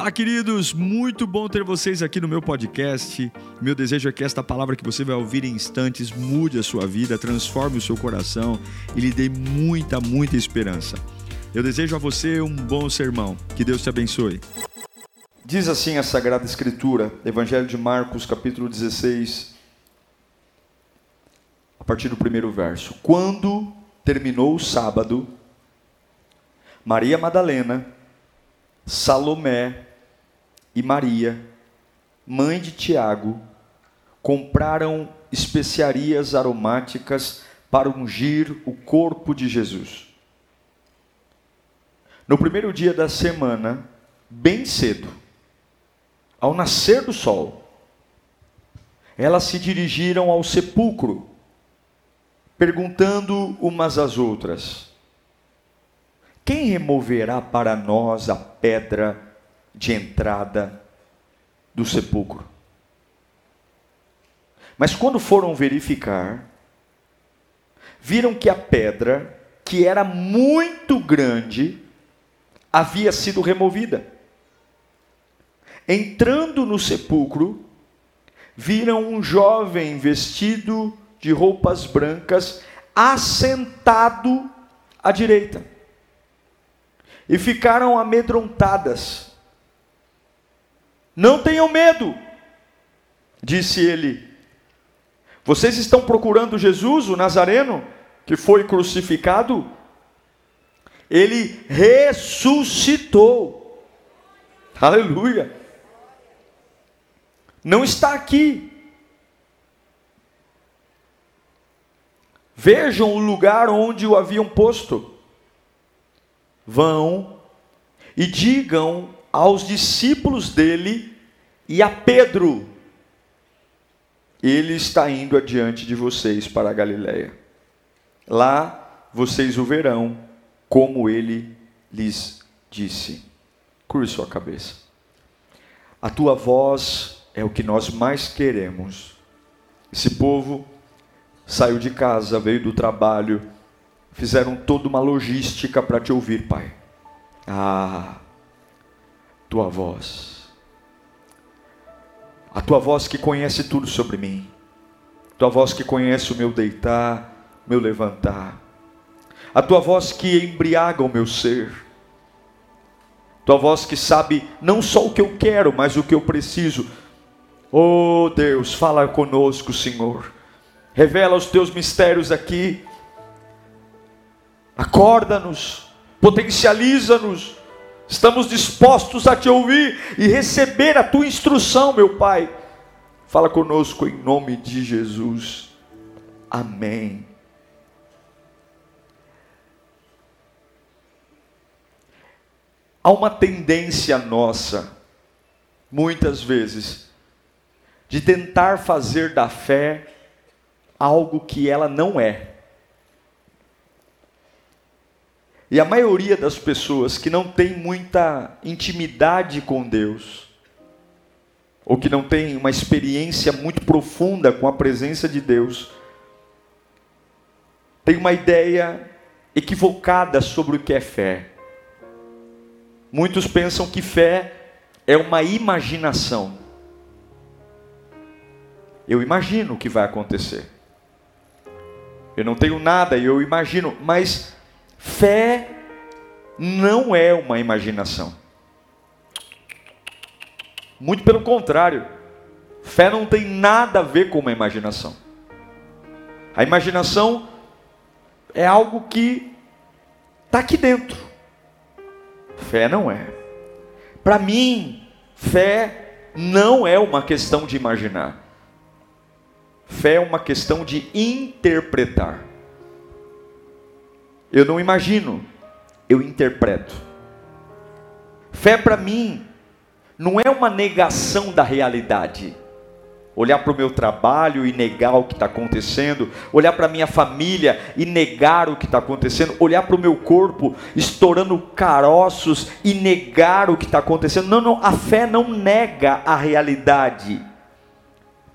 Fala, queridos! Muito bom ter vocês aqui no meu podcast. Meu desejo é que esta palavra que você vai ouvir em instantes mude a sua vida, transforme o seu coração e lhe dê muita, muita esperança. Eu desejo a você um bom sermão. Que Deus te abençoe. Diz assim a Sagrada Escritura, Evangelho de Marcos, capítulo 16, a partir do primeiro verso. Quando terminou o sábado, Maria Madalena, Salomé e Maria, mãe de Tiago, compraram especiarias aromáticas para ungir o corpo de Jesus. No primeiro dia da semana, bem cedo, ao nascer do sol, elas se dirigiram ao sepulcro, perguntando umas às outras: quem removerá para nós a pedra de entrada do sepulcro? Mas quando foram verificar, viram que a pedra, que era muito grande, havia sido removida. Entrando no sepulcro, viram um jovem vestido de roupas brancas, assentado à direita e ficaram amedrontadas. Não tenham medo, disse ele. Vocês estão procurando Jesus, o Nazareno, que foi crucificado? Ele ressuscitou. Aleluia. Não está aqui. Vejam o lugar onde o haviam posto vão e digam aos discípulos dele e a Pedro: Ele está indo adiante de vocês para a Galiléia. Lá vocês o verão, como ele lhes disse. Curve sua cabeça. A tua voz é o que nós mais queremos. Esse povo saiu de casa, veio do trabalho, fizeram toda uma logística para te ouvir, Pai. Ah, tua voz. A tua voz que conhece tudo sobre mim. Tua voz que conhece o meu deitar, meu levantar. A tua voz que embriaga o meu ser. Tua voz que sabe não só o que eu quero, mas o que eu preciso. Oh Deus, fala conosco, Senhor. Revela os teus mistérios aqui acorda-nos, potencializa-nos. Estamos dispostos a te ouvir e receber a tua instrução, meu Pai. Fala conosco em nome de Jesus. Amém. Há uma tendência nossa, muitas vezes, de tentar fazer da fé algo que ela não é. E a maioria das pessoas que não tem muita intimidade com Deus, ou que não tem uma experiência muito profunda com a presença de Deus, tem uma ideia equivocada sobre o que é fé. Muitos pensam que fé é uma imaginação. Eu imagino o que vai acontecer. Eu não tenho nada e eu imagino, mas Fé não é uma imaginação. Muito pelo contrário, fé não tem nada a ver com uma imaginação. A imaginação é algo que está aqui dentro. Fé não é. Para mim, fé não é uma questão de imaginar. Fé é uma questão de interpretar. Eu não imagino, eu interpreto. Fé para mim não é uma negação da realidade. Olhar para o meu trabalho e negar o que está acontecendo, olhar para a minha família e negar o que está acontecendo, olhar para o meu corpo estourando caroços e negar o que está acontecendo. Não, não, a fé não nega a realidade,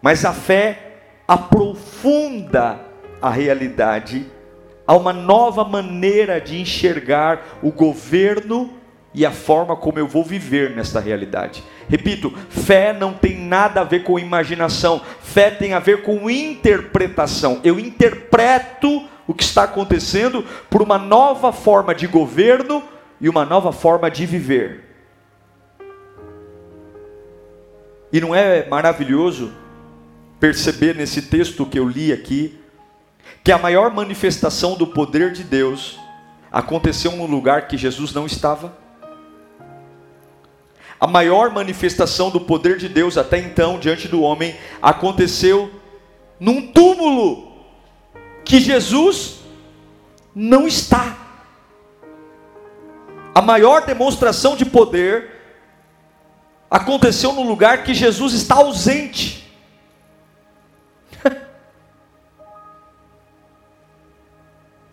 mas a fé aprofunda a realidade a uma nova maneira de enxergar o governo e a forma como eu vou viver nesta realidade. Repito, fé não tem nada a ver com imaginação, fé tem a ver com interpretação. Eu interpreto o que está acontecendo por uma nova forma de governo e uma nova forma de viver. E não é maravilhoso perceber nesse texto que eu li aqui que a maior manifestação do poder de Deus aconteceu num lugar que Jesus não estava? A maior manifestação do poder de Deus até então diante do homem aconteceu num túmulo que Jesus não está. A maior demonstração de poder aconteceu no lugar que Jesus está ausente.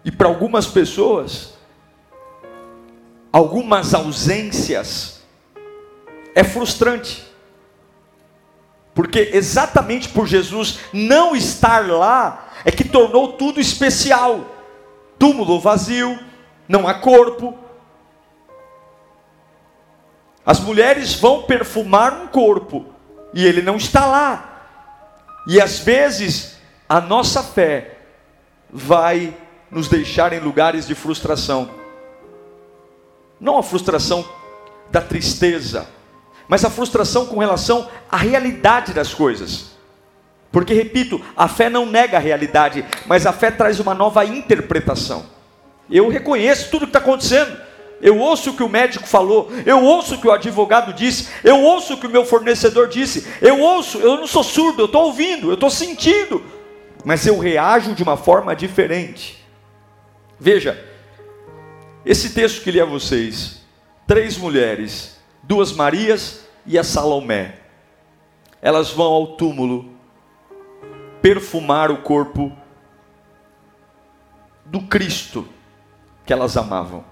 E para algumas pessoas, algumas ausências é frustrante. Porque exatamente por Jesus não estar lá, é que tornou tudo especial. Túmulo vazio, não há corpo. As mulheres vão perfumar um corpo e ele não está lá. E às vezes a nossa fé vai nos deixar em lugares de frustração. Não a frustração da tristeza, mas a frustração com relação à realidade das coisas. Porque, repito, a fé não nega a realidade, mas a fé traz uma nova interpretação. Eu reconheço tudo que está acontecendo. Eu ouço o que o médico falou, eu ouço o que o advogado disse, eu ouço o que o meu fornecedor disse, eu ouço, eu não sou surdo, eu estou ouvindo, eu estou sentindo, mas eu reajo de uma forma diferente. Veja, esse texto que li a vocês, três mulheres, duas Marias e a Salomé, elas vão ao túmulo perfumar o corpo do Cristo que elas amavam.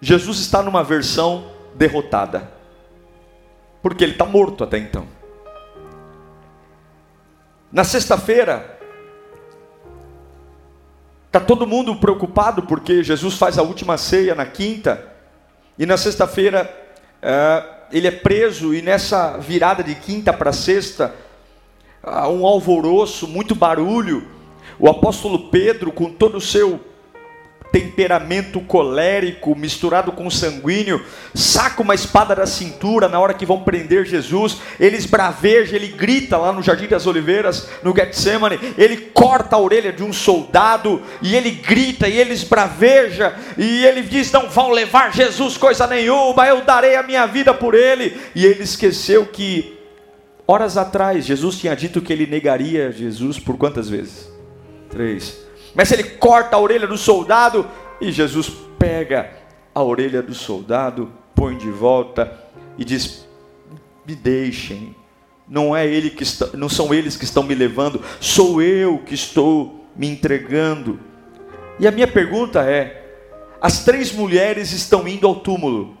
Jesus está numa versão derrotada, porque ele está morto até então. Na sexta-feira, está todo mundo preocupado porque Jesus faz a última ceia na quinta, e na sexta-feira é, ele é preso, e nessa virada de quinta para sexta, um alvoroço, muito barulho. O apóstolo Pedro, com todo o seu temperamento colérico misturado com sanguíneo, saca uma espada da cintura na hora que vão prender Jesus, ele esbraveja, ele grita lá no Jardim das Oliveiras, no Getsemane, ele corta a orelha de um soldado, e ele grita, e ele esbraveja, e ele diz: Não vão levar Jesus coisa nenhuma, eu darei a minha vida por ele, e ele esqueceu que Horas atrás, Jesus tinha dito que ele negaria Jesus por quantas vezes? Três. Mas ele corta a orelha do soldado e Jesus pega a orelha do soldado, põe de volta e diz: Me deixem. Não é ele que está, não são eles que estão me levando, sou eu que estou me entregando. E a minha pergunta é: as três mulheres estão indo ao túmulo,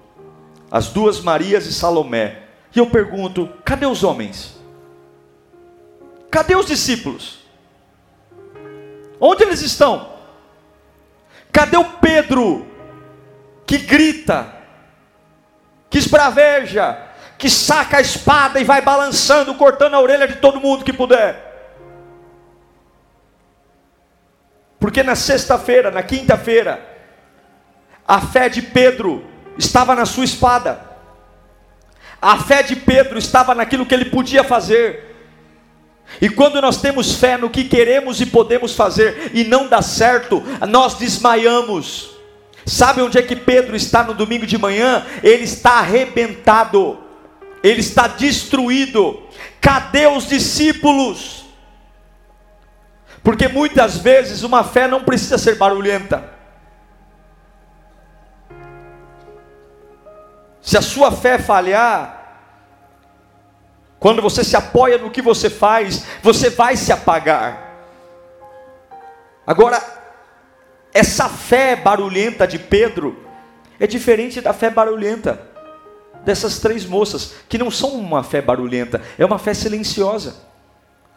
as duas Marias e Salomé. E eu pergunto: cadê os homens? Cadê os discípulos? Onde eles estão? Cadê o Pedro que grita, que esbraveja, que saca a espada e vai balançando, cortando a orelha de todo mundo que puder? Porque na sexta-feira, na quinta-feira, a fé de Pedro estava na sua espada. A fé de Pedro estava naquilo que ele podia fazer. E quando nós temos fé no que queremos e podemos fazer e não dá certo, nós desmaiamos. Sabe onde é que Pedro está no domingo de manhã? Ele está arrebentado, ele está destruído. Cadê os discípulos? Porque muitas vezes uma fé não precisa ser barulhenta. Se a sua fé falhar, quando você se apoia no que você faz, você vai se apagar. Agora, essa fé barulhenta de Pedro é diferente da fé barulhenta dessas três moças, que não são uma fé barulhenta, é uma fé silenciosa.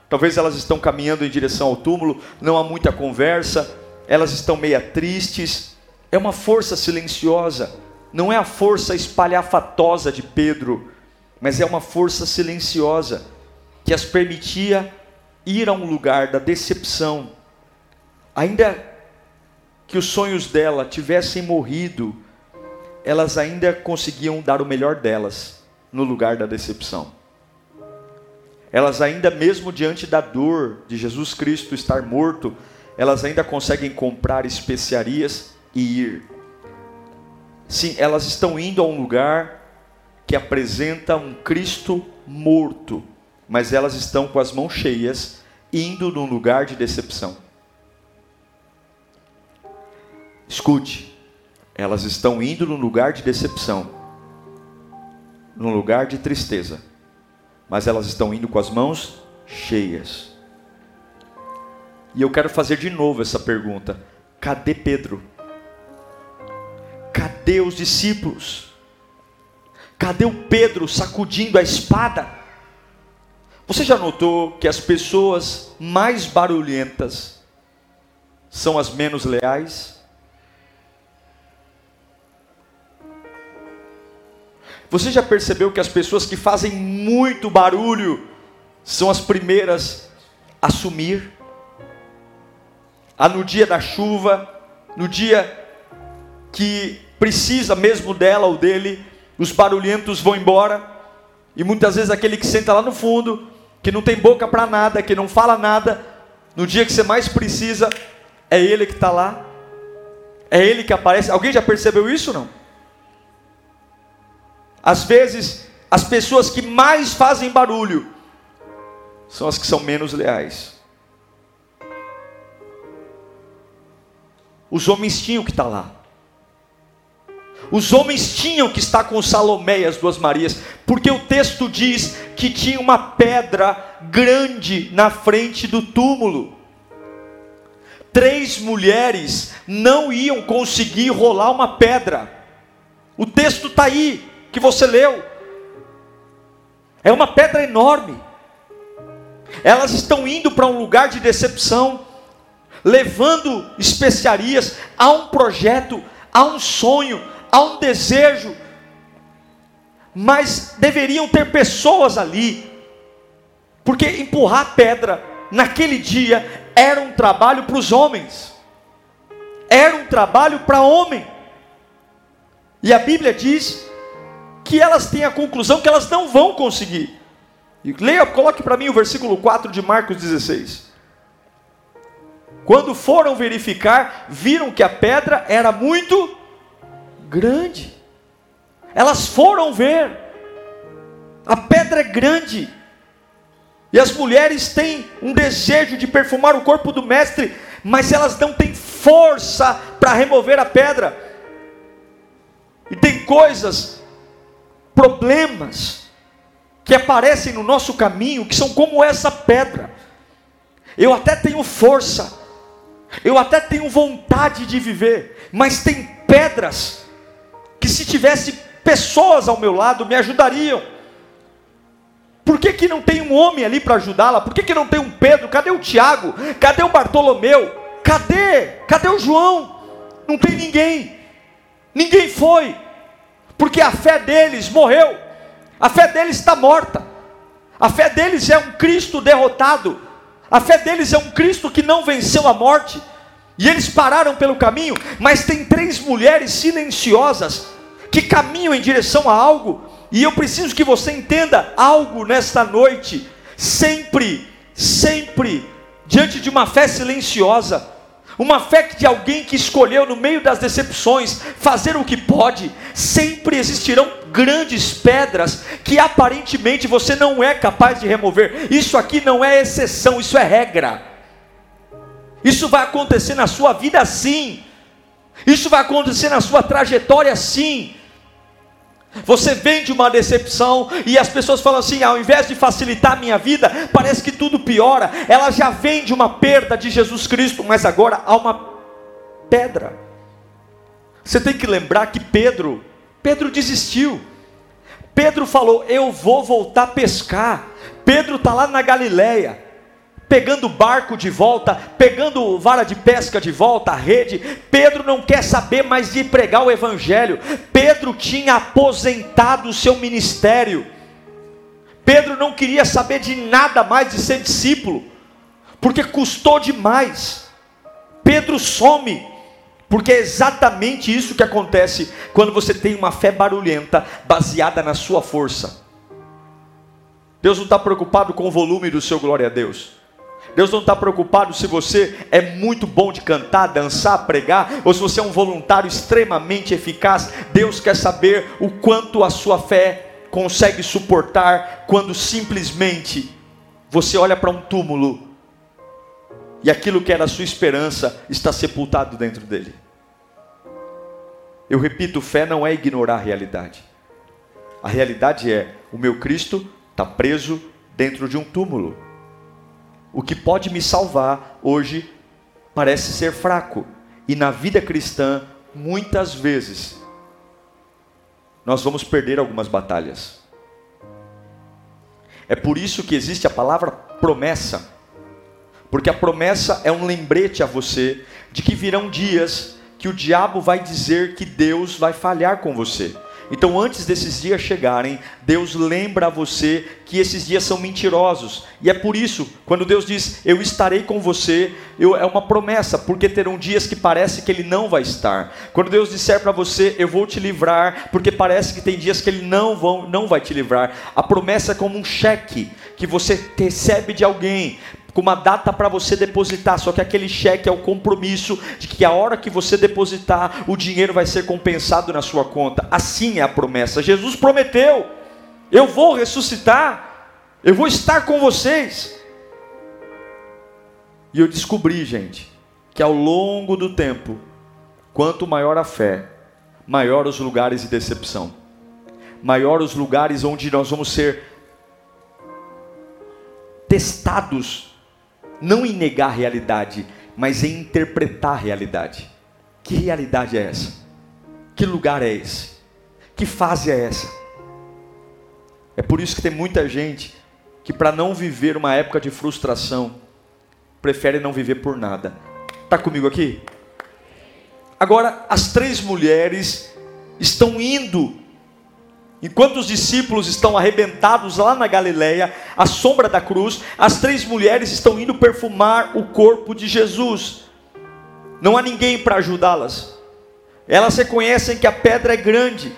Talvez elas estão caminhando em direção ao túmulo, não há muita conversa, elas estão meia tristes, é uma força silenciosa não é a força espalhafatosa de Pedro, mas é uma força silenciosa que as permitia ir a um lugar da decepção, ainda que os sonhos dela tivessem morrido, elas ainda conseguiam dar o melhor delas no lugar da decepção. Elas ainda mesmo diante da dor de Jesus Cristo estar morto, elas ainda conseguem comprar especiarias e ir. Sim, elas estão indo a um lugar que apresenta um Cristo morto, mas elas estão com as mãos cheias, indo num lugar de decepção. Escute, elas estão indo num lugar de decepção, num lugar de tristeza, mas elas estão indo com as mãos cheias. E eu quero fazer de novo essa pergunta: cadê Pedro? Cadê os discípulos? Cadê o Pedro sacudindo a espada? Você já notou que as pessoas mais barulhentas são as menos leais? Você já percebeu que as pessoas que fazem muito barulho são as primeiras a sumir? Ah, no dia da chuva, no dia que precisa mesmo dela ou dele, os barulhentos vão embora, e muitas vezes aquele que senta lá no fundo, que não tem boca para nada, que não fala nada, no dia que você mais precisa, é ele que está lá, é ele que aparece. Alguém já percebeu isso não? Às vezes, as pessoas que mais fazem barulho são as que são menos leais. Os homens tinham que estar lá. Os homens tinham que estar com Salomé e as duas Marias, porque o texto diz que tinha uma pedra grande na frente do túmulo. Três mulheres não iam conseguir rolar uma pedra. O texto está aí que você leu. É uma pedra enorme. Elas estão indo para um lugar de decepção, levando especiarias. Há um projeto, há um sonho, há um desejo. Mas deveriam ter pessoas ali, porque empurrar pedra naquele dia era um trabalho para os homens, era um trabalho para homem. E a Bíblia diz que elas têm a conclusão que elas não vão conseguir. Leia, coloque para mim o versículo 4 de Marcos 16. Quando foram verificar, viram que a pedra era muito grande. Elas foram ver. A pedra é grande. E as mulheres têm um desejo de perfumar o corpo do mestre, mas elas não têm força para remover a pedra. E tem coisas problemas que aparecem no nosso caminho que são como essa pedra. Eu até tenho força, eu até tenho vontade de viver, mas tem pedras que se tivesse pessoas ao meu lado me ajudariam. Por que, que não tem um homem ali para ajudá-la? Por que, que não tem um Pedro? Cadê o Tiago? Cadê o Bartolomeu? Cadê? Cadê o João? Não tem ninguém. Ninguém foi porque a fé deles morreu, a fé deles está morta, a fé deles é um Cristo derrotado, a fé deles é um Cristo que não venceu a morte, e eles pararam pelo caminho, mas tem três mulheres silenciosas que caminham em direção a algo, e eu preciso que você entenda algo nesta noite, sempre, sempre, diante de uma fé silenciosa, uma fé de alguém que escolheu, no meio das decepções, fazer o que pode. Sempre existirão grandes pedras que aparentemente você não é capaz de remover. Isso aqui não é exceção, isso é regra. Isso vai acontecer na sua vida sim. Isso vai acontecer na sua trajetória sim. Você vem de uma decepção e as pessoas falam assim: ao invés de facilitar a minha vida, parece que tudo piora. Ela já vem de uma perda de Jesus Cristo, mas agora há uma pedra. Você tem que lembrar que Pedro, Pedro desistiu. Pedro falou: Eu vou voltar a pescar. Pedro está lá na Galileia. Pegando barco de volta, pegando vara de pesca de volta, rede. Pedro não quer saber mais de pregar o evangelho. Pedro tinha aposentado o seu ministério. Pedro não queria saber de nada mais de ser discípulo, porque custou demais. Pedro some, porque é exatamente isso que acontece quando você tem uma fé barulhenta, baseada na sua força. Deus não está preocupado com o volume do seu glória a Deus. Deus não está preocupado se você é muito bom de cantar, dançar, pregar, ou se você é um voluntário extremamente eficaz. Deus quer saber o quanto a sua fé consegue suportar quando simplesmente você olha para um túmulo e aquilo que era a sua esperança está sepultado dentro dele. Eu repito, fé não é ignorar a realidade. A realidade é: o meu Cristo está preso dentro de um túmulo. O que pode me salvar hoje parece ser fraco. E na vida cristã, muitas vezes, nós vamos perder algumas batalhas. É por isso que existe a palavra promessa. Porque a promessa é um lembrete a você de que virão dias que o diabo vai dizer que Deus vai falhar com você. Então, antes desses dias chegarem, Deus lembra a você que esses dias são mentirosos. E é por isso, quando Deus diz, Eu estarei com você, eu, é uma promessa, porque terão dias que parece que Ele não vai estar. Quando Deus disser para você, Eu vou te livrar, porque parece que tem dias que Ele não, vão, não vai te livrar. A promessa é como um cheque que você recebe de alguém com uma data para você depositar, só que aquele cheque é o compromisso de que a hora que você depositar, o dinheiro vai ser compensado na sua conta. Assim é a promessa. Jesus prometeu: eu vou ressuscitar, eu vou estar com vocês. E eu descobri, gente, que ao longo do tempo, quanto maior a fé, maior os lugares de decepção, maior os lugares onde nós vamos ser testados não em negar a realidade, mas em interpretar a realidade. Que realidade é essa? Que lugar é esse? Que fase é essa? É por isso que tem muita gente que, para não viver uma época de frustração, prefere não viver por nada. Está comigo aqui? Agora, as três mulheres estão indo Enquanto os discípulos estão arrebentados lá na Galileia, à sombra da cruz, as três mulheres estão indo perfumar o corpo de Jesus. Não há ninguém para ajudá-las. Elas reconhecem que a pedra é grande.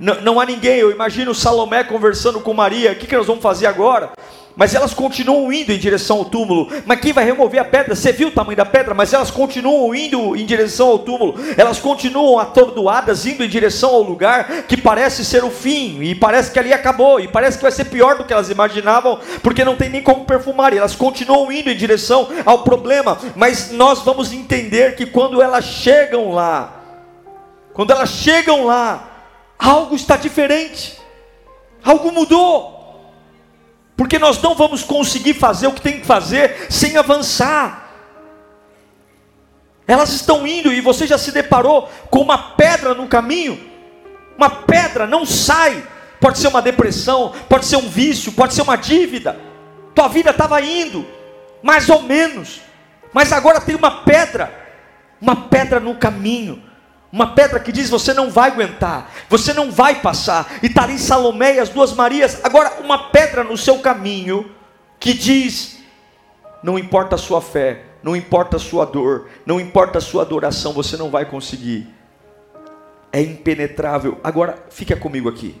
Não, não, há ninguém. Eu imagino Salomé conversando com Maria. O que, que nós vamos fazer agora? Mas elas continuam indo em direção ao túmulo. Mas quem vai remover a pedra? Você viu o tamanho da pedra? Mas elas continuam indo em direção ao túmulo. Elas continuam atordoadas, indo em direção ao lugar que parece ser o fim. E parece que ali acabou. E parece que vai ser pior do que elas imaginavam, porque não tem nem como perfumar. E elas continuam indo em direção ao problema. Mas nós vamos entender que quando elas chegam lá, quando elas chegam lá, algo está diferente. Algo mudou. Porque nós não vamos conseguir fazer o que tem que fazer sem avançar. Elas estão indo e você já se deparou com uma pedra no caminho? Uma pedra não sai. Pode ser uma depressão, pode ser um vício, pode ser uma dívida. Tua vida estava indo, mais ou menos. Mas agora tem uma pedra, uma pedra no caminho. Uma pedra que diz: você não vai aguentar, você não vai passar. E está ali Salomé e as duas Marias. Agora, uma pedra no seu caminho que diz: não importa a sua fé, não importa a sua dor, não importa a sua adoração, você não vai conseguir. É impenetrável. Agora, fica comigo aqui.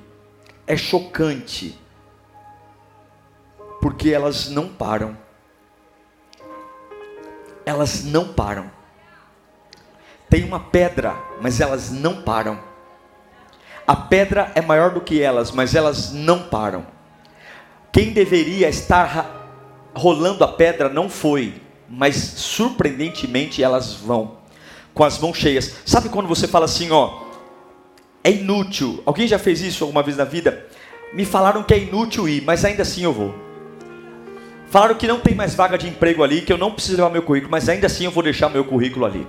É chocante, porque elas não param. Elas não param. Tem uma pedra, mas elas não param. A pedra é maior do que elas, mas elas não param. Quem deveria estar rolando a pedra não foi, mas surpreendentemente elas vão, com as mãos cheias. Sabe quando você fala assim, ó, é inútil? Alguém já fez isso alguma vez na vida? Me falaram que é inútil ir, mas ainda assim eu vou. Falaram que não tem mais vaga de emprego ali, que eu não preciso levar meu currículo, mas ainda assim eu vou deixar meu currículo ali.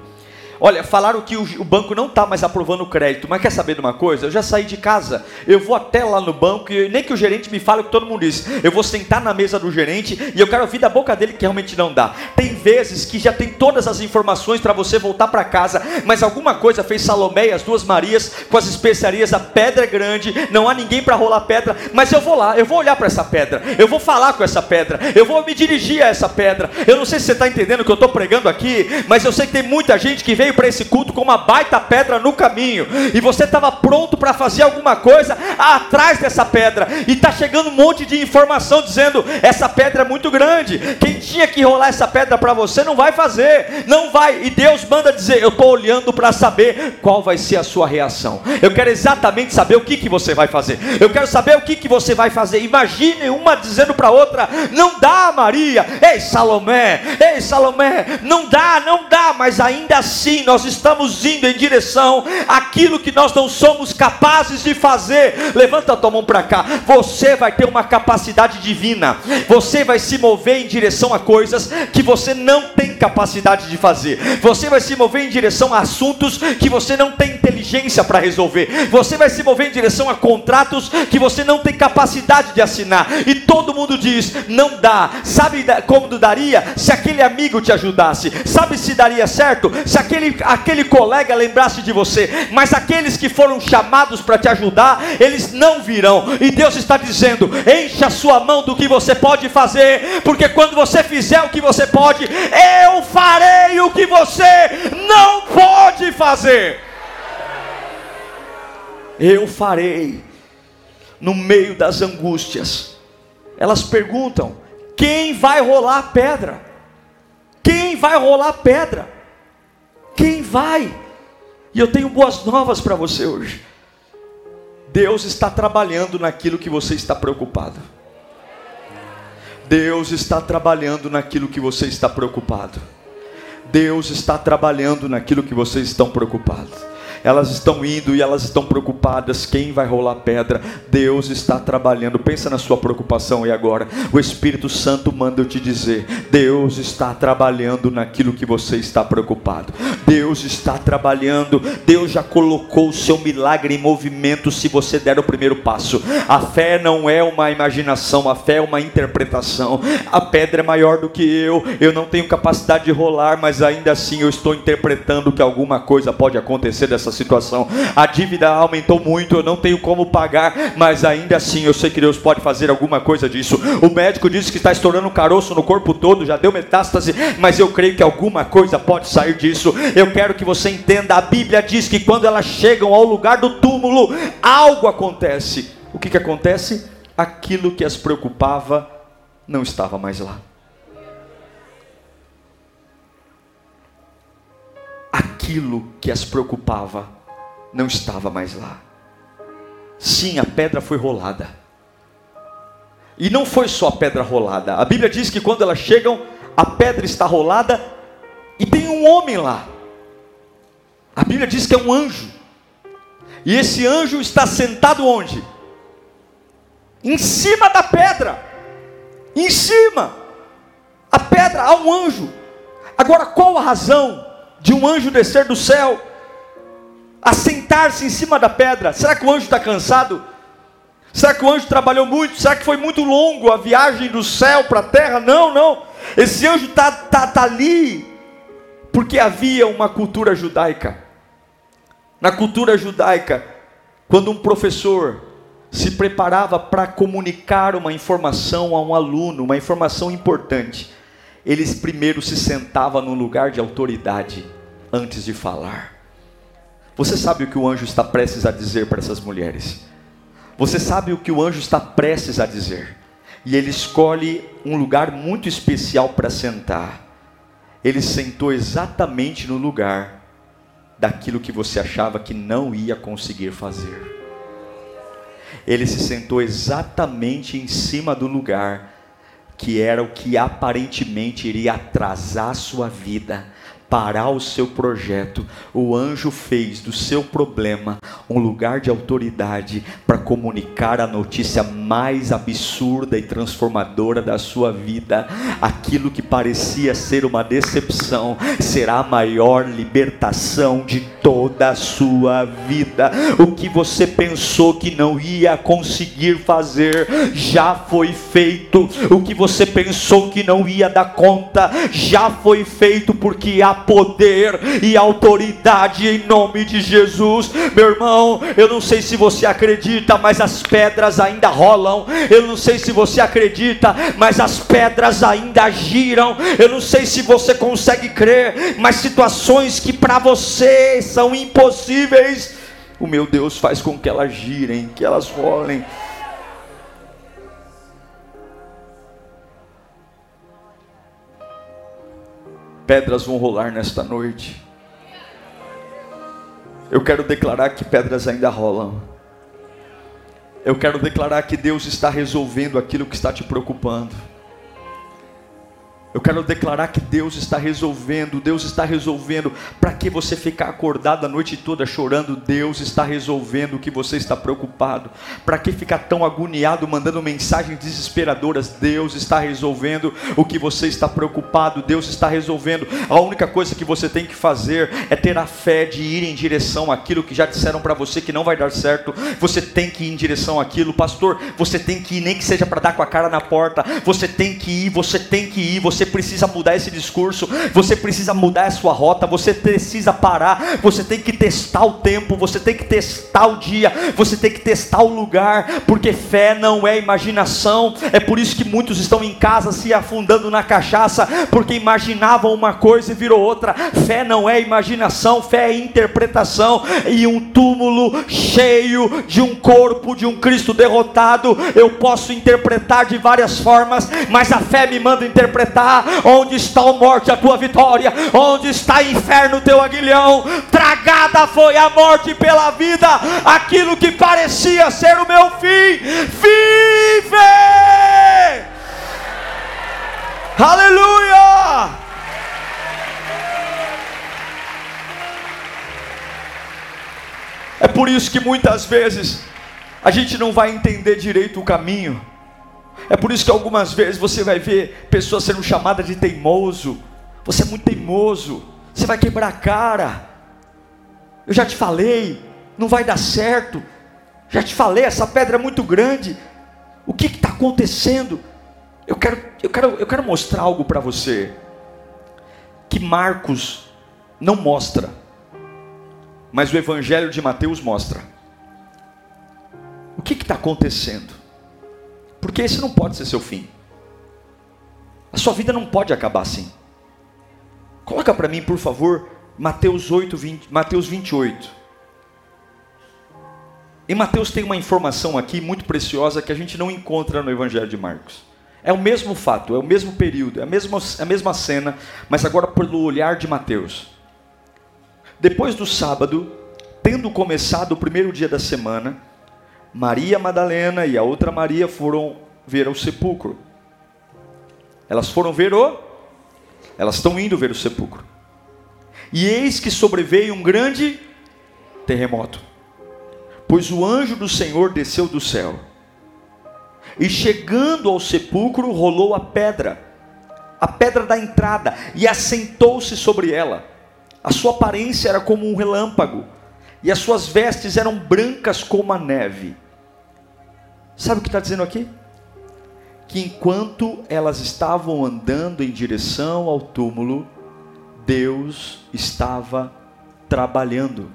Olha, falaram que o, banco não está mais aprovando o crédito, mas quer saber de uma coisa? Eu já saí de casa, eu vou até lá no banco e nem que o gerente me fale o que todo mundo diz. Eu vou sentar na mesa do gerente e eu quero ouvir da boca dele que realmente não dá. Tem vezes que já tem todas as informações para você voltar para casa, mas alguma coisa fez Salomé e as duas Marias com as especiarias. A pedra é grande, não há ninguém para rolar pedra, mas eu vou lá, eu vou olhar para essa pedra, eu vou falar com essa pedra, eu vou me dirigir a essa pedra. Eu não sei se você está entendendo o que eu estou pregando aqui, mas eu sei que tem muita gente que veio para esse culto com uma baita pedra no caminho, e você estava pronto para fazer alguma coisa atrás dessa pedra, e está chegando um monte de informação dizendo: essa pedra é muito grande, quem tinha que rolar essa pedra para você não vai fazer, não vai, e Deus manda dizer: eu estou olhando para saber qual vai ser a sua reação, eu quero exatamente saber o que, que você vai fazer, eu quero saber o que, que você vai fazer. Imagine uma dizendo para outra: não dá, Maria, ei Salomé, ei Salomé, não dá, não dá, mas ainda assim nós estamos indo em direção àquilo que nós não somos capazes de fazer. Levanta a tua mão para cá, você vai ter uma capacidade divina, você vai se mover em direção a coisas que você não tem capacidade de fazer, você vai se mover em direção a assuntos que você não tem inteligência para resolver, você vai se mover em direção a contratos que você não tem capacidade de assinar, e todo mundo diz: não dá, sabe como daria se aquele amigo te ajudasse, sabe se daria certo se aquele, aquele colega lembrasse de você, mas aqueles que foram chamados para te ajudar, eles não virão, e Deus está dizendo: encha a sua mão do que você pode fazer, porque quando você fizer o que você pode, eu farei o que você não pode fazer. Eu farei no meio das angústias. Elas perguntam: quem vai rolar pedra? Quem vai rolar pedra? Quem vai? E eu tenho boas novas para você hoje. Deus está trabalhando naquilo que você está preocupado. Deus está trabalhando naquilo que você está preocupado. Deus está trabalhando naquilo que vocês estão preocupados elas estão indo e elas estão preocupadas. Quem vai rolar pedra? Deus está trabalhando. Pensa na sua preocupação e agora o Espírito Santo manda eu te dizer: Deus está trabalhando naquilo que você está preocupado. Deus está trabalhando. Deus já colocou o seu milagre em movimento se você der o primeiro passo. A fé não é uma imaginação, a fé é uma interpretação. A pedra é maior do que eu. Eu não tenho capacidade de rolar, mas ainda assim eu estou interpretando que alguma coisa pode acontecer dessa situação. A dívida aumentou muito, eu não tenho como pagar, mas ainda assim eu sei que Deus pode fazer alguma coisa disso. O médico disse que está estourando um caroço no corpo todo, já deu metástase, mas eu creio que alguma coisa pode sair disso. Eu quero que você entenda: a Bíblia diz que quando elas chegam ao lugar do túmulo, algo acontece. O que, que acontece? Aquilo que as preocupava não estava mais lá. Aquilo que as preocupava não estava mais lá. Sim, a pedra foi rolada. E não foi só a pedra rolada. A Bíblia diz que quando elas chegam, a pedra está rolada e tem um homem lá. A Bíblia diz que é um anjo. E esse anjo está sentado onde? Em cima da pedra. Em cima. A pedra, há um anjo. Agora, qual a razão de um anjo descer do céu, assentar-se em cima da pedra. Será que o anjo está cansado? Será que o anjo trabalhou muito? Será que foi muito longo a viagem do céu para a terra? Não, não. Esse anjo está tá, tá ali porque havia uma cultura judaica. Na cultura judaica, quando um professor se preparava para comunicar uma informação a um aluno, uma informação importante, eles primeiro se sentavam num lugar de autoridade antes de falar. Você sabe o que o anjo está prestes a dizer para essas mulheres? Você sabe o que o anjo está prestes a dizer? E ele escolhe um lugar muito especial para sentar. Ele sentou exatamente no lugar daquilo que você achava que não ia conseguir fazer. Ele se sentou exatamente em cima do lugar que era o que aparentemente iria atrasar sua vida, parar o seu projeto, o anjo fez do seu problema um lugar de autoridade para comunicar a notícia mais absurda e transformadora da sua vida. Aquilo que parecia ser uma decepção será a maior libertação de toda a sua vida. O que você pensou que não ia conseguir fazer já foi feito. O que você pensou que não ia dar conta já foi feito porque há poder e autoridade em nome de Jesus. Meu irmão, eu não sei se você acredita, mas as pedras ainda rolam. Eu não sei se você acredita, mas as pedras ainda giram. Eu não sei se você consegue crer, mas situações que para você são impossíveis, o meu Deus faz com que elas girem, que elas rolem. Pedras vão rolar nesta noite. Eu quero declarar que pedras ainda rolam. Eu quero declarar que Deus está resolvendo aquilo que está te preocupando. Eu quero declarar que Deus está resolvendo, Deus está resolvendo. Para que você ficar acordado a noite toda chorando? Deus está resolvendo o que você está preocupado. Para que ficar tão agoniado mandando mensagens desesperadoras? Deus está resolvendo o que você está preocupado. Deus está resolvendo. A única coisa que você tem que fazer é ter a fé de ir em direção àquilo que já disseram para você que não vai dar certo. Você tem que ir em direção àquilo, pastor. Você tem que ir, nem que seja para dar com a cara na porta. Você tem que ir, você tem que ir. Você você precisa mudar esse discurso, você precisa mudar a sua rota, você precisa parar, você tem que testar o tempo, você tem que testar o dia, você tem que testar o lugar, porque fé não é imaginação. É por isso que muitos estão em casa se afundando na cachaça, porque imaginavam uma coisa e virou outra. Fé não é imaginação, fé é interpretação. E um túmulo cheio de um corpo de um Cristo derrotado, eu posso interpretar de várias formas, mas a fé me manda interpretar Onde está a morte, a tua vitória? Onde está inferno, o teu aguilhão? Tragada foi a morte pela vida, aquilo que parecia ser o meu fim, vive! Aleluia! É por isso que muitas vezes a gente não vai entender direito o caminho. É por isso que algumas vezes você vai ver pessoas sendo chamadas de teimoso. Você é muito teimoso. Você vai quebrar a cara. Eu já te falei, não vai dar certo. Já te falei, essa pedra é muito grande. O que está acontecendo? Eu quero, eu, quero, eu quero mostrar algo para você que Marcos não mostra, mas o Evangelho de Mateus mostra. O que está acontecendo? Porque esse não pode ser seu fim. A sua vida não pode acabar assim. Coloca para mim, por favor, Mateus 8, 20, Mateus 28. Em Mateus tem uma informação aqui muito preciosa que a gente não encontra no Evangelho de Marcos. É o mesmo fato, é o mesmo período, é a mesma, é a mesma cena, mas agora pelo olhar de Mateus. Depois do sábado, tendo começado o primeiro dia da semana, Maria Madalena e a outra Maria foram ver o sepulcro. Elas foram ver o. Elas estão indo ver o sepulcro. E eis que sobreveio um grande terremoto, pois o anjo do Senhor desceu do céu. E chegando ao sepulcro, rolou a pedra, a pedra da entrada, e assentou-se sobre ela. A sua aparência era como um relâmpago e as suas vestes eram brancas como a neve. Sabe o que está dizendo aqui? Que enquanto elas estavam andando em direção ao túmulo, Deus estava trabalhando.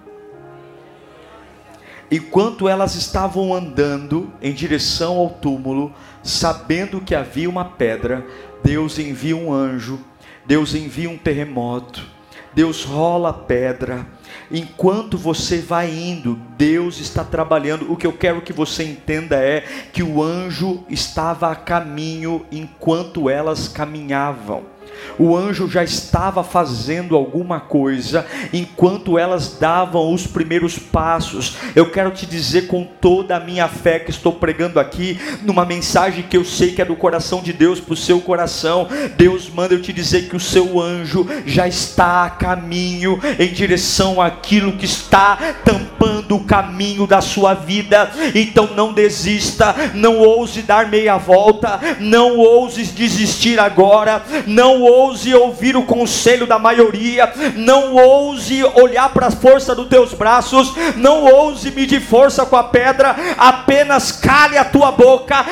Enquanto elas estavam andando em direção ao túmulo, sabendo que havia uma pedra, Deus envia um anjo, Deus envia um terremoto, Deus rola a pedra, Enquanto você vai indo, Deus está trabalhando. O que eu quero que você entenda é que o anjo estava a caminho enquanto elas caminhavam. O anjo já estava fazendo alguma coisa enquanto elas davam os primeiros passos. Eu quero te dizer com toda a minha fé que estou pregando aqui, numa mensagem que eu sei que é do coração de Deus para o seu coração. Deus manda eu te dizer que o seu anjo já está a caminho em direção àquilo que está tampando o caminho da sua vida. Então não desista, não ouse dar meia volta, não ouse desistir agora, não ouse ouvir o conselho da maioria, não ouse olhar para a força dos teus braços, não ouse medir força com a pedra, apenas cale a tua boca,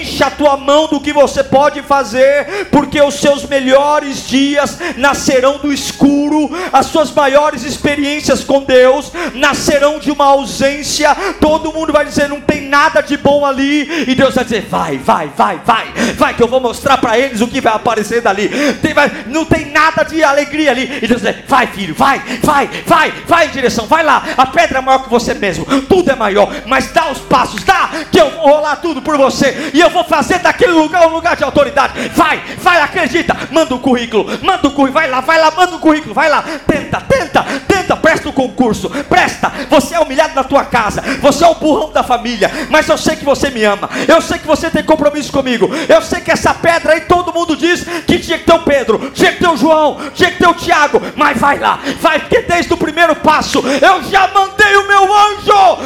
encha a tua mão do que você pode fazer, porque os seus melhores dias nascerão do escuro, as suas maiores experiências com Deus nascerão de uma ausência. Todo mundo vai dizer: não tem nada de bom ali, e Deus vai dizer: vai, vai, vai, vai, vai, que eu vou mostrar para eles o que vai aparecer dali. Tem vai, não tem nada de alegria ali. E Deus diz: vai, filho, vai, vai, vai, vai em direção, vai lá. A pedra é maior que você mesmo, tudo é maior, mas dá os passos, dá, que eu vou rolar tudo por você, e eu vou fazer daquele lugar um lugar de autoridade. Vai, vai, acredita, manda o currículo, manda o currículo, vai lá, vai lá, manda o currículo, vai lá, tenta, tenta, tenta, presta o concurso, presta. Você é humilhado na tua casa, você é o burrão da família, mas eu sei que você me ama, eu sei que você tem compromisso comigo, eu sei que essa pedra aí todo mundo diz que tinha que ter o Pedro. Tinha que ter o João, tinha que ter o Tiago, mas vai lá, vai, porque desde o primeiro passo eu já mandei o meu anjo,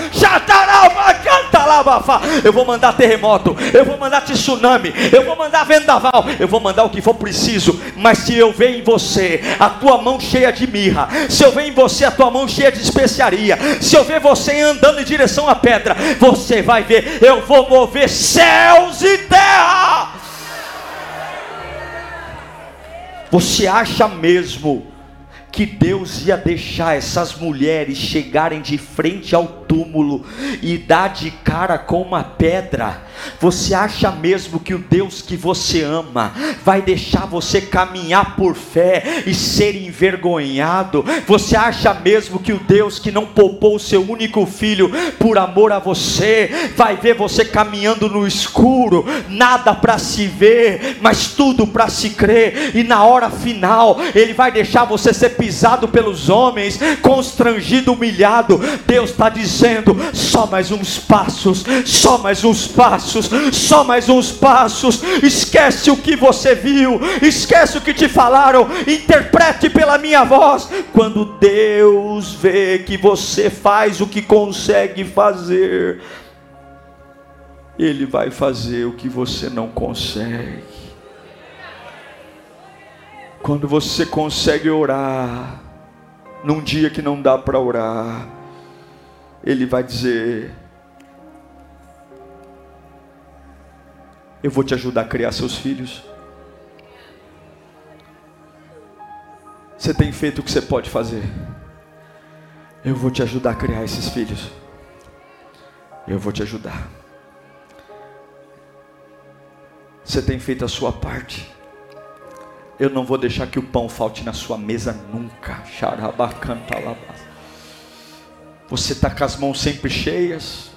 eu vou mandar terremoto, eu vou mandar tsunami, eu vou mandar vendaval, eu vou mandar o que for preciso, mas se eu ver em você a tua mão cheia de mirra, se eu ver em você a tua mão cheia de especiaria, se eu ver você andando em direção à pedra, você vai ver, eu vou mover céus e terra. Você acha mesmo que Deus ia deixar essas mulheres chegarem de frente ao túmulo e dar de cara com uma pedra? Você acha mesmo que o Deus que você ama vai deixar você caminhar por fé e ser envergonhado? Você acha mesmo que o Deus que não poupou o seu único filho por amor a você vai ver você caminhando no escuro, nada para se ver, mas tudo para se crer, e na hora final ele vai deixar você ser pisado pelos homens, constrangido, humilhado? Deus está dizendo: só mais uns passos, só mais uns passos, só mais uns passos. Esquece o que você viu, esquece o que te falaram, interprete pela minha voz. Quando Deus vê que você faz o que consegue fazer, Ele vai fazer o que você não consegue. Quando você consegue orar, num dia que não dá para orar, Ele vai dizer: Eu vou te ajudar a criar seus filhos. Você tem feito o que você pode fazer. Eu vou te ajudar a criar esses filhos. Eu vou te ajudar. Você tem feito a sua parte. Eu não vou deixar que o pão falte na sua mesa nunca. Você está com as mãos sempre cheias.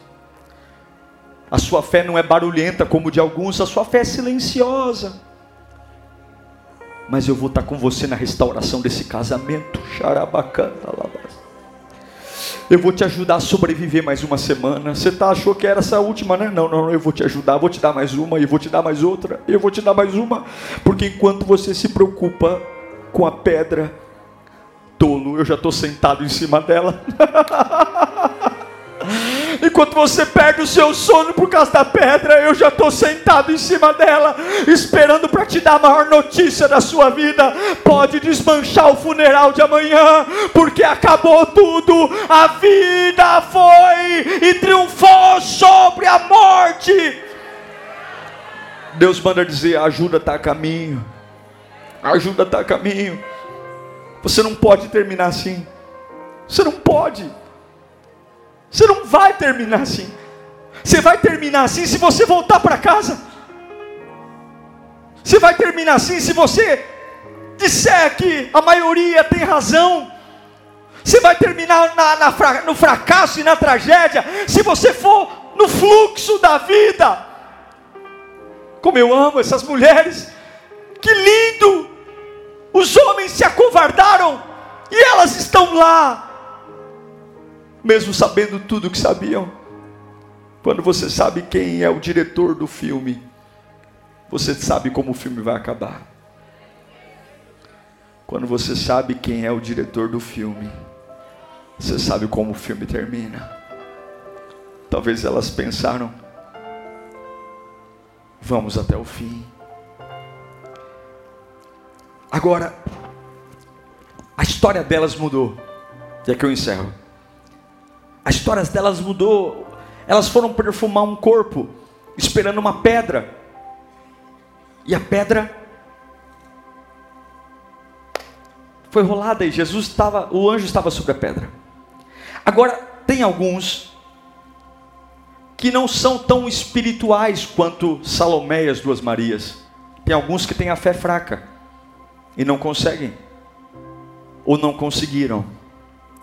A sua fé não é barulhenta como de alguns, a sua fé é silenciosa. Mas eu vou estar com você na restauração desse casamento. Eu vou te ajudar a sobreviver mais uma semana. Você tá, achou que era essa última, né? Não, não, eu vou te ajudar, vou te dar mais uma, e vou te dar mais outra, eu vou te dar mais uma. Porque enquanto você se preocupa com a pedra, tolo, eu já estou sentado em cima dela. Enquanto você perde o seu sono por causa da pedra, eu já estou sentado em cima dela, esperando para te dar a maior notícia da sua vida. Pode desmanchar o funeral de amanhã, porque acabou tudo. A vida foi e triunfou sobre a morte. Deus manda dizer: ajuda está a caminho. Ajuda está a caminho. Você não pode terminar assim. Você não pode. Você não vai terminar assim. Você vai terminar assim se você voltar para casa. Você vai terminar assim se você disser que a maioria tem razão. Você vai terminar na, na, no fracasso e na tragédia se você for no fluxo da vida. Como eu amo essas mulheres. Que lindo! Guardaram e elas estão lá, mesmo sabendo tudo que sabiam. Quando você sabe quem é o diretor do filme, você sabe como o filme vai acabar. Quando você sabe quem é o diretor do filme, você sabe como o filme termina. Talvez elas pensaram, vamos até o fim. Agora, a história delas mudou. E aqui eu encerro. A história delas mudou. Elas foram perfumar um corpo, esperando uma pedra. E a pedra foi rolada e Jesus estava, o anjo estava sobre a pedra. Agora, tem alguns que não são tão espirituais quanto Salomé e as duas Marias. Tem alguns que têm a fé fraca e não conseguem, ou não conseguiram,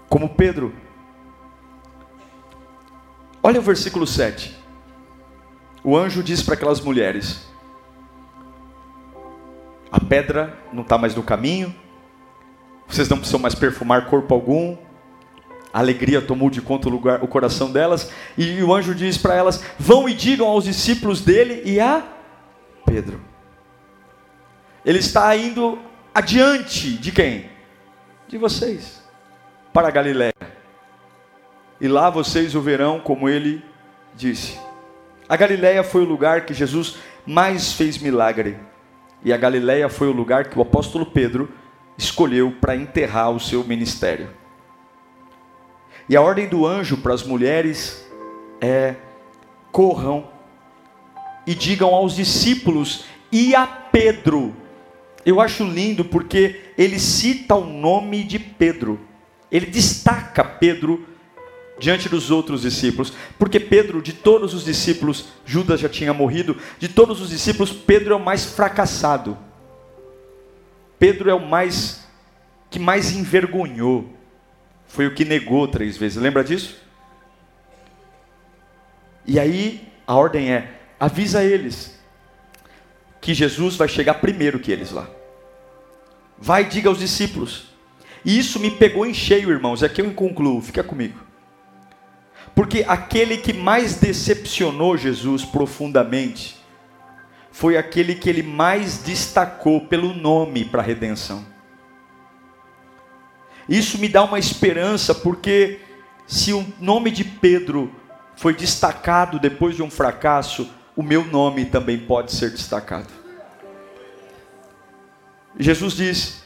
como Pedro. Olha o versículo 7. O anjo diz para aquelas mulheres: A pedra não está mais no caminho, vocês não precisam mais perfumar corpo algum. A alegria tomou de conta o, lugar, o coração delas. E o anjo diz para elas: Vão e digam aos discípulos dele e a Pedro. Ele está indo adiante de quem? De vocês, para a Galiléia. E lá vocês o verão como ele disse. A Galiléia foi o lugar que Jesus mais fez milagre. E a Galiléia foi o lugar que o apóstolo Pedro escolheu para enterrar o seu ministério. E a ordem do anjo para as mulheres é: corram e digam aos discípulos e a Pedro. Eu acho lindo porque ele cita o nome de Pedro. Ele destaca Pedro diante dos outros discípulos, porque Pedro, de todos os discípulos, Judas já tinha morrido, de todos os discípulos, Pedro é o mais fracassado. Pedro é o mais que mais envergonhou. Foi o que negou três vezes. Lembra disso? E aí a ordem é: avisa eles que Jesus vai chegar primeiro que eles lá. Vai, diga aos discípulos. E isso me pegou em cheio, irmãos. É que eu concluo. Fica comigo. Porque aquele que mais decepcionou Jesus profundamente foi aquele que ele mais destacou pelo nome para a redenção. Isso me dá uma esperança, porque se o nome de Pedro foi destacado depois de um fracasso, o meu nome também pode ser destacado. Jesus diz: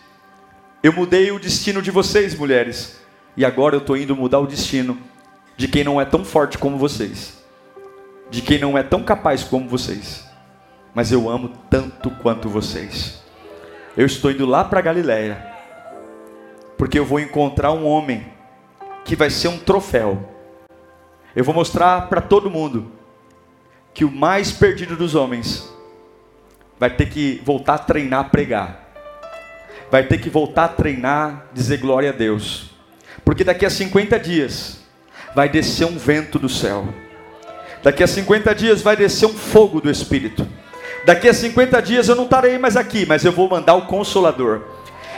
Eu mudei o destino de vocês, mulheres, e agora eu estou indo mudar o destino de quem não é tão forte como vocês, de quem não é tão capaz como vocês mas eu amo tanto quanto vocês. Eu estou indo lá para Galiléia, porque eu vou encontrar um homem que vai ser um troféu. Eu vou mostrar para todo mundo que o mais perdido dos homens vai ter que voltar a treinar a pregar. Vai ter que voltar a treinar, dizer glória a Deus. Porque daqui a 50 dias vai descer um vento do céu. Daqui a 50 dias vai descer um fogo do Espírito. Daqui a 50 dias eu não estarei mais aqui, mas eu vou mandar o consolador.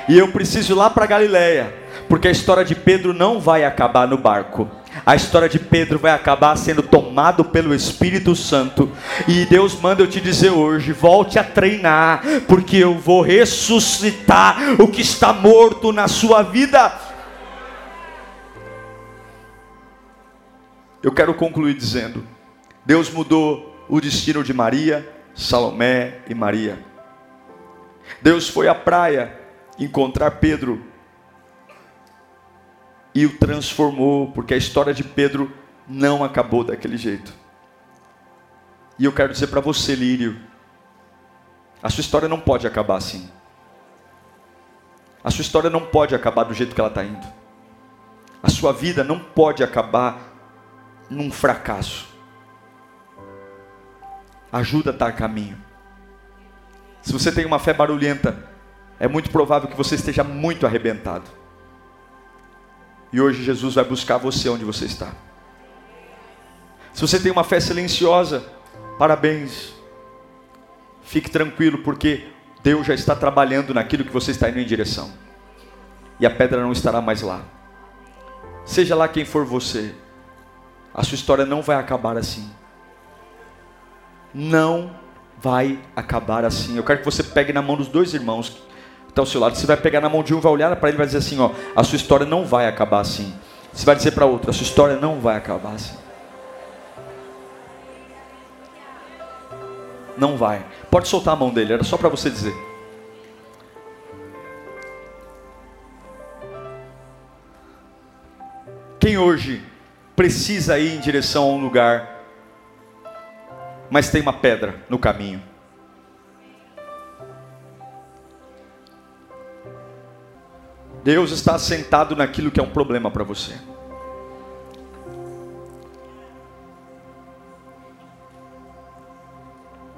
E eu preciso ir lá para Galiléia, porque a história de Pedro não vai acabar no barco. A história de Pedro vai acabar sendo tomado pelo Espírito Santo. E Deus manda eu te dizer hoje: volte a treinar, porque eu vou ressuscitar o que está morto na sua vida. Eu quero concluir dizendo: Deus mudou o destino de Maria, Salomé e Maria. Deus foi à praia encontrar Pedro e o transformou, porque a história de Pedro não acabou daquele jeito. E eu quero dizer para você, Lírio, a sua história não pode acabar assim. A sua história não pode acabar do jeito que ela está indo. A sua vida não pode acabar num fracasso ajuda a estar a caminho. Se você tem uma fé barulhenta, é muito provável que você esteja muito arrebentado. E hoje Jesus vai buscar você onde você está. Se você tem uma fé silenciosa, parabéns. Fique tranquilo, porque Deus já está trabalhando naquilo que você está indo em direção. e a pedra não estará mais lá. Seja lá quem for você, a sua história não vai acabar assim. Não vai acabar assim. Eu quero que você pegue na mão dos dois irmãos estão ao seu lado. Você vai pegar na mão de um, vai olhar para ele e vai dizer assim: ó, a sua história não vai acabar assim. Você vai dizer para outro: a sua história não vai acabar assim. Não vai. Pode soltar a mão dele, era só para você dizer. Quem hoje precisa ir em direção a um lugar, mas tem uma pedra no caminho? Deus está sentado naquilo que é um problema para você.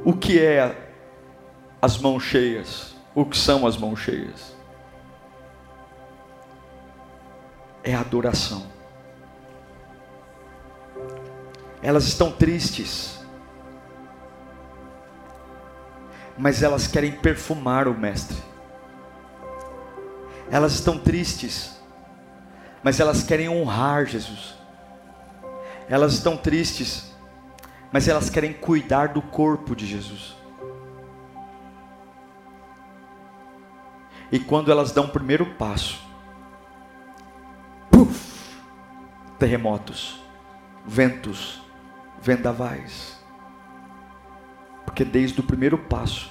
O que é as mãos cheias? O que são as mãos cheias? É adoração. Elas estão tristes, mas elas querem perfumar o Mestre. Elas estão tristes, mas elas querem honrar Jesus. Elas estão tristes, mas elas querem cuidar do corpo de Jesus. E quando elas dão o primeiro passo, puff, terremotos, ventos, vendavais. Porque desde o primeiro passo,